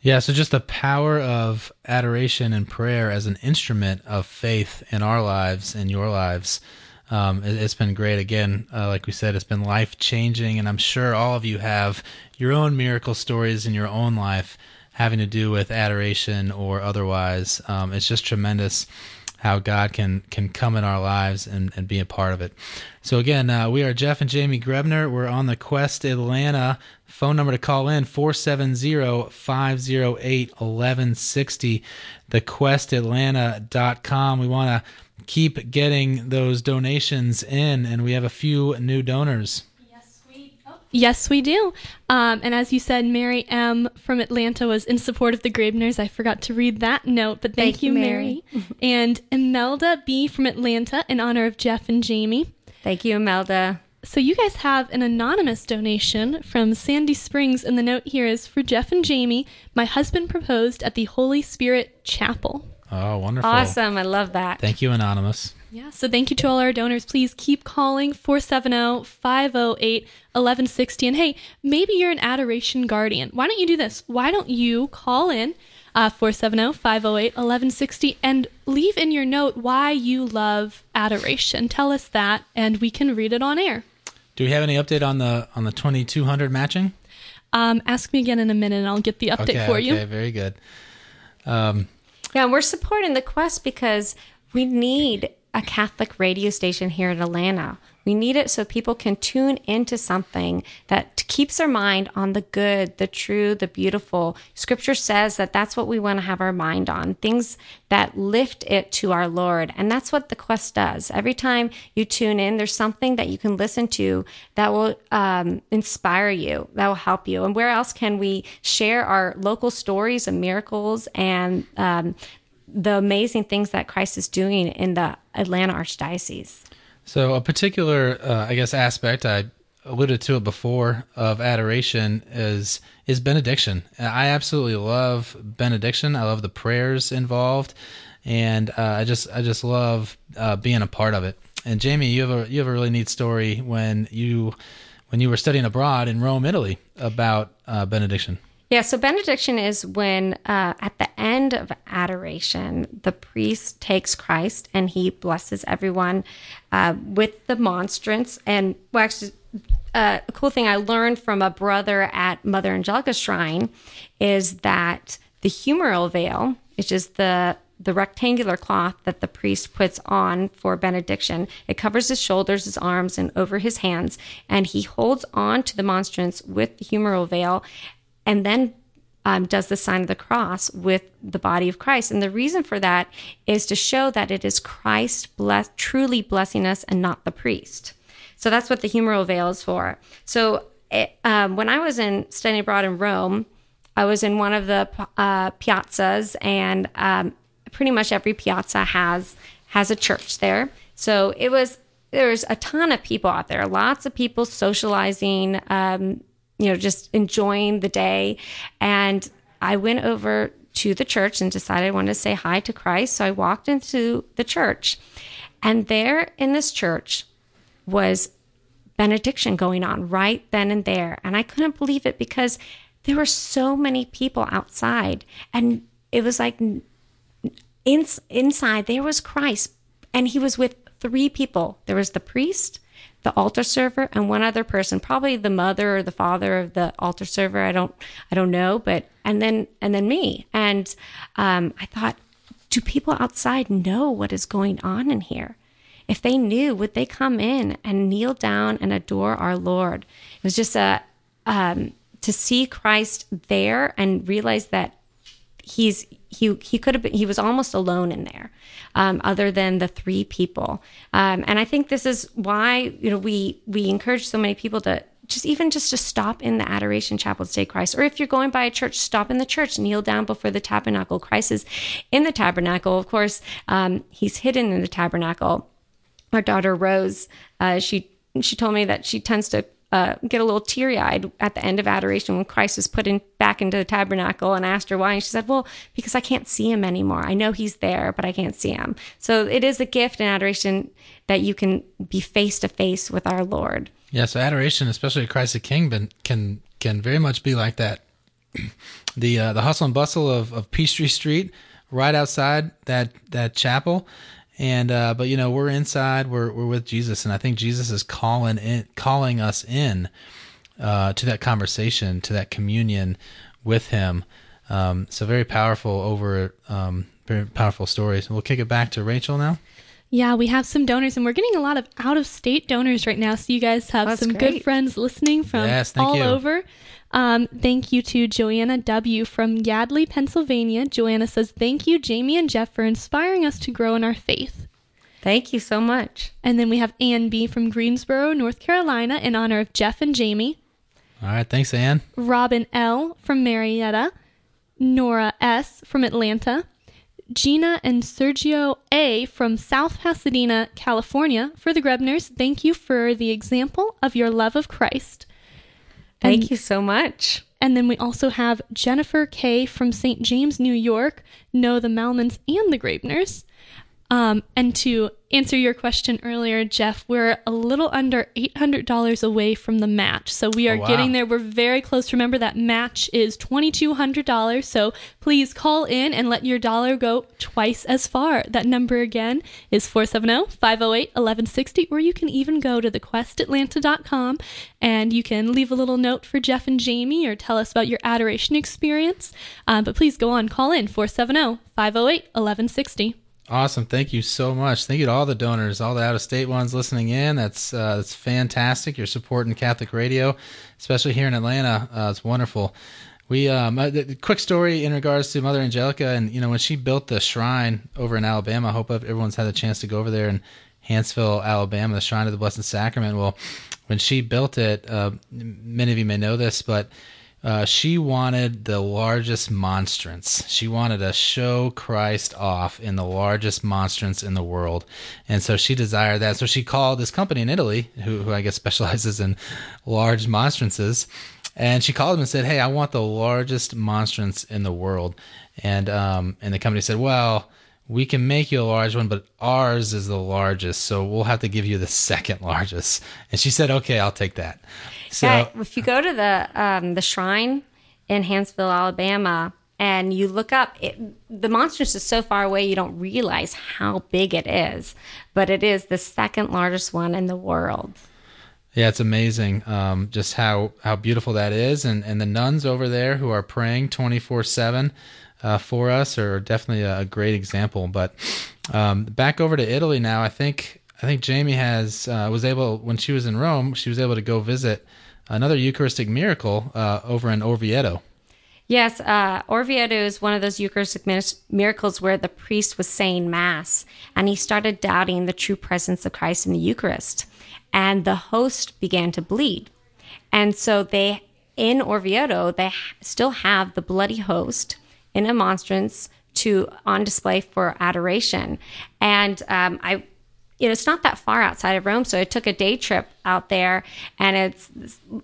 Yeah, so just the power of adoration and prayer as an instrument of faith in our lives and your lives. Um, it, has been great. Again, uh, like we said, it's been life changing, and I'm sure all of you have your own miracle stories in your own life having to do with adoration or otherwise. Um, it's just tremendous how God can can come in our lives and, and be a part of it. So again, uh, we are Jeff and Jamie Graebner. We're on the Quest Atlanta. Phone number to call in 470-508-1160. Thequestatlanta.com. We want to keep getting those donations in and we have a few new donors. Yes, we do. Um, and as you said, Mary M. from Atlanta was in support of the Graebners. I forgot to read that note, but thank, Thank you, you, Mary. and Imelda B. from Atlanta in honor of Jeff and Jamie. Thank you, Imelda. So you guys have an anonymous donation from Sandy Springs, and the note here is for Jeff and Jamie. My husband proposed at the Holy Spirit Chapel. Oh, wonderful. Awesome. I love that. Thank you, Anonymous. Yeah, so thank you to all our donors. Please keep calling 470 508 1160. And hey, maybe you're an adoration guardian. Why don't you do this? Why don't you call in uh, 470 508 1160 and leave in your note why you love adoration? Tell us that, and we can read it on air. Do we have any update on the on the 2200 matching? Um, ask me again in a minute, and I'll get the update okay, for okay, you. Okay, very good. Um, Yeah, we're supporting the quest because we need a Catholic radio station here in Atlanta. We need it so people can tune into something that keeps their mind on the good, the true, the beautiful. Scripture says that that's what we want to have our mind on things that lift it to our Lord. And that's what the quest does. Every time you tune in, there's something that you can listen to that will um, inspire you, that will help you. And where else can we share our local stories of miracles and um, the amazing things that Christ is doing in the Atlanta Archdiocese? So a particular, uh, I guess, aspect I alluded to it before of adoration is is benediction. I absolutely love benediction. I love the prayers involved, and uh, I just I just love uh, being a part of it. And Jamie, you have a you have a really neat story when you when you were studying abroad in Rome, Italy, about uh, benediction. Yeah, so benediction is when uh, at the end of adoration, the priest takes Christ and he blesses everyone uh, with the monstrance. And well, actually, uh, a cool thing I learned from a brother at Mother Angelica's shrine is that the humeral veil, which is the the rectangular cloth that the priest puts on for benediction. It covers his shoulders, his arms, and over his hands, and he holds on to the monstrance with the humeral veil, and then um, does the sign of the cross with the body of Christ. And the reason for that is to show that it is Christ bless, truly blessing us and not the priest. So that's what the humeral veil is for. So it, um, when I was in studying abroad in Rome, I was in one of the uh, piazzas, and um, pretty much every piazza has has a church there. So it was there's a ton of people out there, lots of people socializing, um, you know, just enjoying the day. And I went over to the church and decided I wanted to say hi to Christ. So I walked into the church, and there in this church was benediction going on right then and there. And I couldn't believe it because there were so many people outside. And it was like in, inside there was Christ, and he was with three people there was the priest, the altar server, and one other person, probably the mother or the father of the altar server. I don't, I don't know, but and then and then me. And um, I thought, do people outside know what is going on in here? If they knew, would they come in and kneel down and adore our Lord? It was just a um, to see Christ there and realize that he's he he could have been he was almost alone in there um, other than the three people. Um, and i think this is why you know we we encourage so many people to just even just to stop in the adoration chapel to say christ. Or if you're going by a church stop in the church kneel down before the tabernacle. Christ is in the tabernacle. Of course um, he's hidden in the tabernacle. Our daughter rose uh, she she told me that she tends to uh, get a little teary eyed at the end of adoration when Christ was put in, back into the tabernacle and asked her why. And she said, Well, because I can't see him anymore. I know he's there, but I can't see him. So it is a gift in adoration that you can be face to face with our Lord. Yeah, so adoration, especially Christ the King, can can very much be like that. the uh, the hustle and bustle of, of Peachtree Street, right outside that that chapel, and uh, but you know we're inside, we're we're with Jesus, and I think Jesus is calling in, calling us in uh, to that conversation, to that communion with Him. Um, so very powerful over um, very powerful stories. We'll kick it back to Rachel now. Yeah, we have some donors, and we're getting a lot of out of state donors right now. So you guys have That's some good friends listening from Yes, all you. over. Um, thank you to Joanna W. from Yardley, Pennsylvania. Joanna says, Thank you, Jamie and Jeff, for inspiring us to grow in our faith. Thank you so much. And then we have Ann B. from Greensboro, North Carolina, in honor of Jeff and Jamie. All right, thanks, Ann. Robin L. from Marietta, Nora S. from Atlanta, Gina and Sergio A. from South Pasadena, California. For the Graebners, thank you for the example of your love of Christ. Thank And- you so much. And then we also have Jennifer K. from St. James, New York, know the Malmans and the Graebners. Um, and to answer your question earlier, Jeff, we're a little under $800 away from the match. So we are Oh, wow. getting there. We're very close. Remember that match is $2,200. So please call in and let your dollar go twice as far. That number again is 470 508 1160. Or you can even go to thequestatlanta.com and you can leave a little note for Jeff and Jamie or tell us about your adoration experience. Um, but please go on, call in 470 508 1160. Awesome. Thank you so much. Thank you to all the donors, all the out of state ones listening in. That's uh, that's fantastic. You're supporting Catholic radio, especially here in Atlanta. Uh, it's wonderful. We um, a, a quick story in regards to Mother Angelica, and you know when she built the shrine over in Alabama. I hope everyone's had the chance to go over there in Hanceville, Alabama, the Shrine of the Blessed Sacrament. Well, when she built it, uh, many of you may know this, but uh, she wanted the largest monstrance. She wanted to show Christ off in the largest monstrance in the world. And so she desired that. So she called this company in Italy, who, who I guess specializes in large monstrances. And she called them and said, Hey, I want the largest monstrance in the world. And, um, and the company said, Well, we can make you a large one, but ours is the largest. So we'll have to give you the second largest. And she said, Okay, I'll take that. So, yeah, if you go to the um, the shrine in Hanceville, Alabama, and you look up, it, the monstrance is so far away you don't realize how big it is, but it is the second largest one in the world. Yeah, it's amazing um, just how, how beautiful that is. And, and the nuns over there who are praying 24 uh, 7 for us are definitely a, great example. But um, back over to Italy now, I think I think Jamie has uh, was able when she was in Rome, she was able to go visit another Eucharistic miracle uh, over in Orvieto. Yes, uh, Orvieto is one of those Eucharistic miracles where the priest was saying Mass and he started doubting the true presence of Christ in the Eucharist. And the host began to bleed. And so they, in Orvieto, they still have the bloody host in a monstrance to on display for adoration. And um, I, you know, it's not that far outside of Rome, so I took a day trip out there, and it's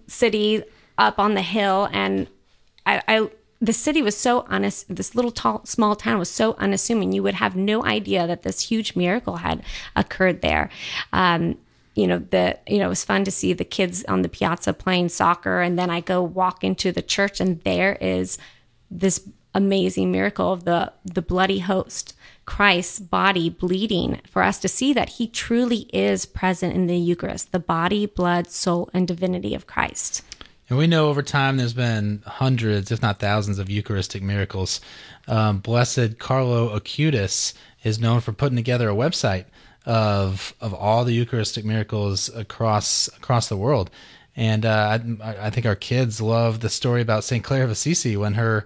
city up on the hill, and I, I the city was so unass- this little tall, small town was so unassuming. You would have no idea that this huge miracle had occurred there. Um, you know the you know it was fun to see the kids on the piazza playing soccer, and then I go walk into the church, and there is this amazing miracle of the the bloody host christ's body bleeding for us to see that he truly is present in the eucharist the body blood soul and divinity of christ And we know over time there's been hundreds, if not thousands, of Eucharistic miracles. Um, Blessed Carlo Acutis is known for putting together a website of of all the Eucharistic miracles across across the world. And uh, I, I think our kids love the story about Saint Clare of Assisi when her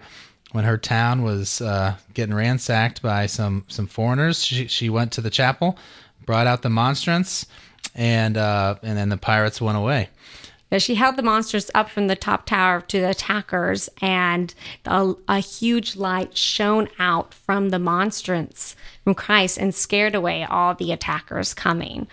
when her town was uh, getting ransacked by some some foreigners. She she went to the chapel, brought out the monstrance, and uh, and then the pirates went away. that she held the monstrance up from the top tower to the attackers, and a, a huge light shone out from the monstrance from Christ and scared away all the attackers coming.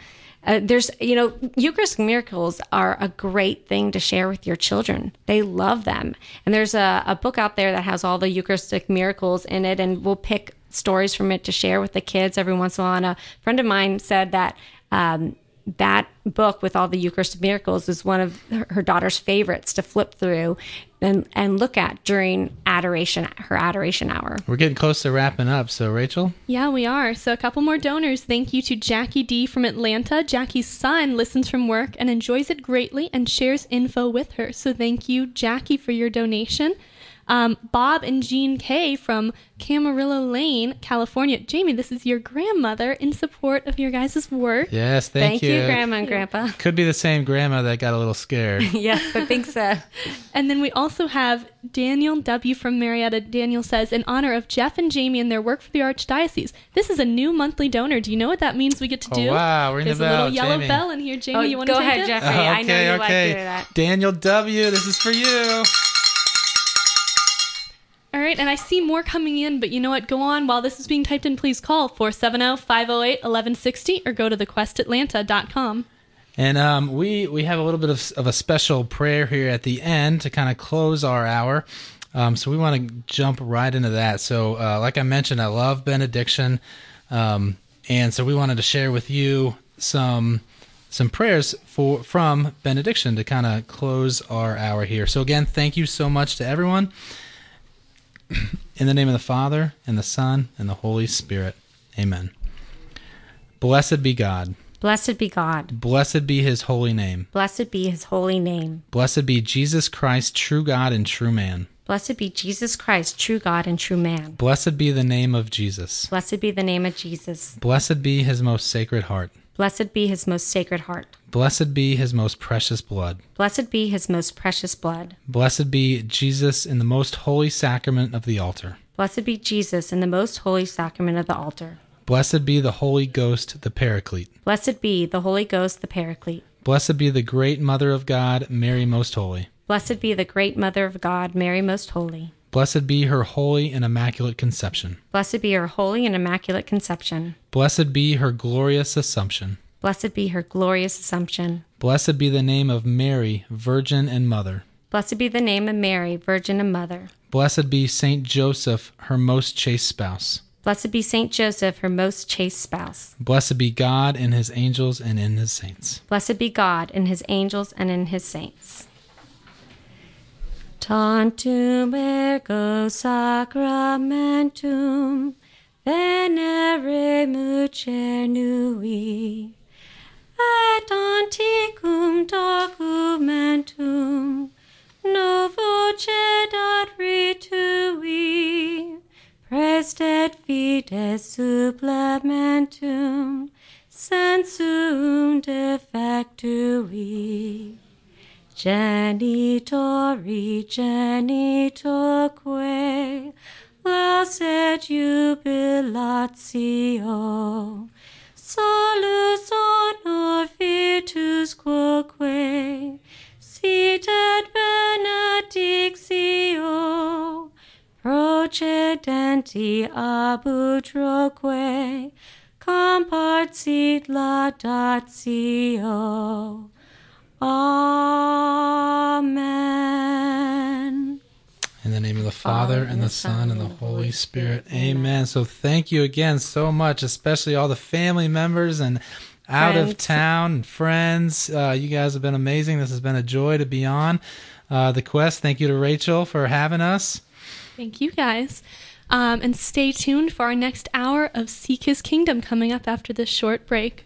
Uh, there's, you know, Eucharistic miracles are a great thing to share with your children. They love them. And there's a, a book out there that has all the Eucharistic miracles in it, and we'll pick stories from it to share with the kids every once in a while. And a friend of mine said that um, that book with all the Eucharistic miracles is one of her her daughter's favorites to flip through and, and look at during adoration, her adoration hour. We're getting close to wrapping up. So, Rachel, Yeah, we are. So, a couple more donors. Thank you to Jackie D from Atlanta. Jackie's son listens from work and enjoys it greatly and shares info with her. So, thank you, Jackie, for your donation. Um, Bob and Jean K from Camarillo Lane, California. Jamie, this is your grandmother in support of your guys' work. yes, thank, Thank, you. Grandma and Grandpa. Could be the same grandma that got a little scared. yes, I think so. And then we also have Daniel W. from Marietta. Daniel says, in honor of Jeff and Jamie and their work for the Archdiocese, this is a new monthly donor. Do you know what that means we get to Oh, do? wow, ring the There's a little bell, yellow Jamie. bell in here. Jamie, Oh, you want to go take ahead, it? Jeffrey. I know you like doing that. Daniel W., this is for you. All right, and I see more coming in, but you know what? Go on. While this is being typed in, please call 470 508 1160 or go to thequestatlanta.com. And um, we we have a little bit of, of a special prayer here at the end to kind of close our hour. Um, so we want to jump right into that. So, uh, like I mentioned, I love benediction, um, and so we wanted to share with you some some prayers for from benediction to kind of close our hour here. So again, thank you so much to everyone. In the name of the Father and the Son and the Holy Spirit, Amen. Blessed be God. Blessed be God. Blessed be his holy name. Blessed be his holy name. Blessed be Jesus Christ, true God and true man. Blessed be Jesus Christ, true God and true man. Blessed be the name of Jesus. Blessed be the name of Jesus. Blessed be his most sacred heart. Blessed be his most sacred heart. Blessed be his most precious blood. Blessed be his most precious blood. Blessed be Jesus in the most holy sacrament of the altar. Blessed be Jesus in the most holy sacrament of the altar. Blessed be the Holy Ghost, the Paraclete. Blessed be the Holy Ghost, the Paraclete. Blessed be the great Mother of God, Mary Most Holy. Blessed be the great Mother of God, Mary Most Holy. Blessed be her holy and immaculate conception. Blessed be her holy and immaculate conception. Blessed be her glorious assumption. Blessed be her glorious assumption. Blessed be the name of Mary, Virgin and Mother. Blessed be the name of Mary, Virgin and Mother. Blessed be Saint Joseph, her most chaste spouse. Blessed be Saint Joseph, her most chaste spouse. Blessed be God and his angels and in his saints. Blessed be God in his angels and in his saints. Tantum ergo sacramentum veneremus cernui et antiquum documentum novo cedat ritui prestet fides supplementum sensum defectui Genitori, genitoque, lasset jubilatio, solus honor virtus quoque, sit et benedictio, procedenti abutroque, compartit laudatio. Amen. In the name of the Father, and the Son, and the Holy Spirit. Amen. So thank you again so much, especially all the family members and out of town and friends. Uh, you guys have been amazing. This has been a joy to be on uh, the quest. Thank you to Rachel for having us. Thank you guys. Um, and stay tuned for our next hour of Seek His Kingdom coming up after this short break.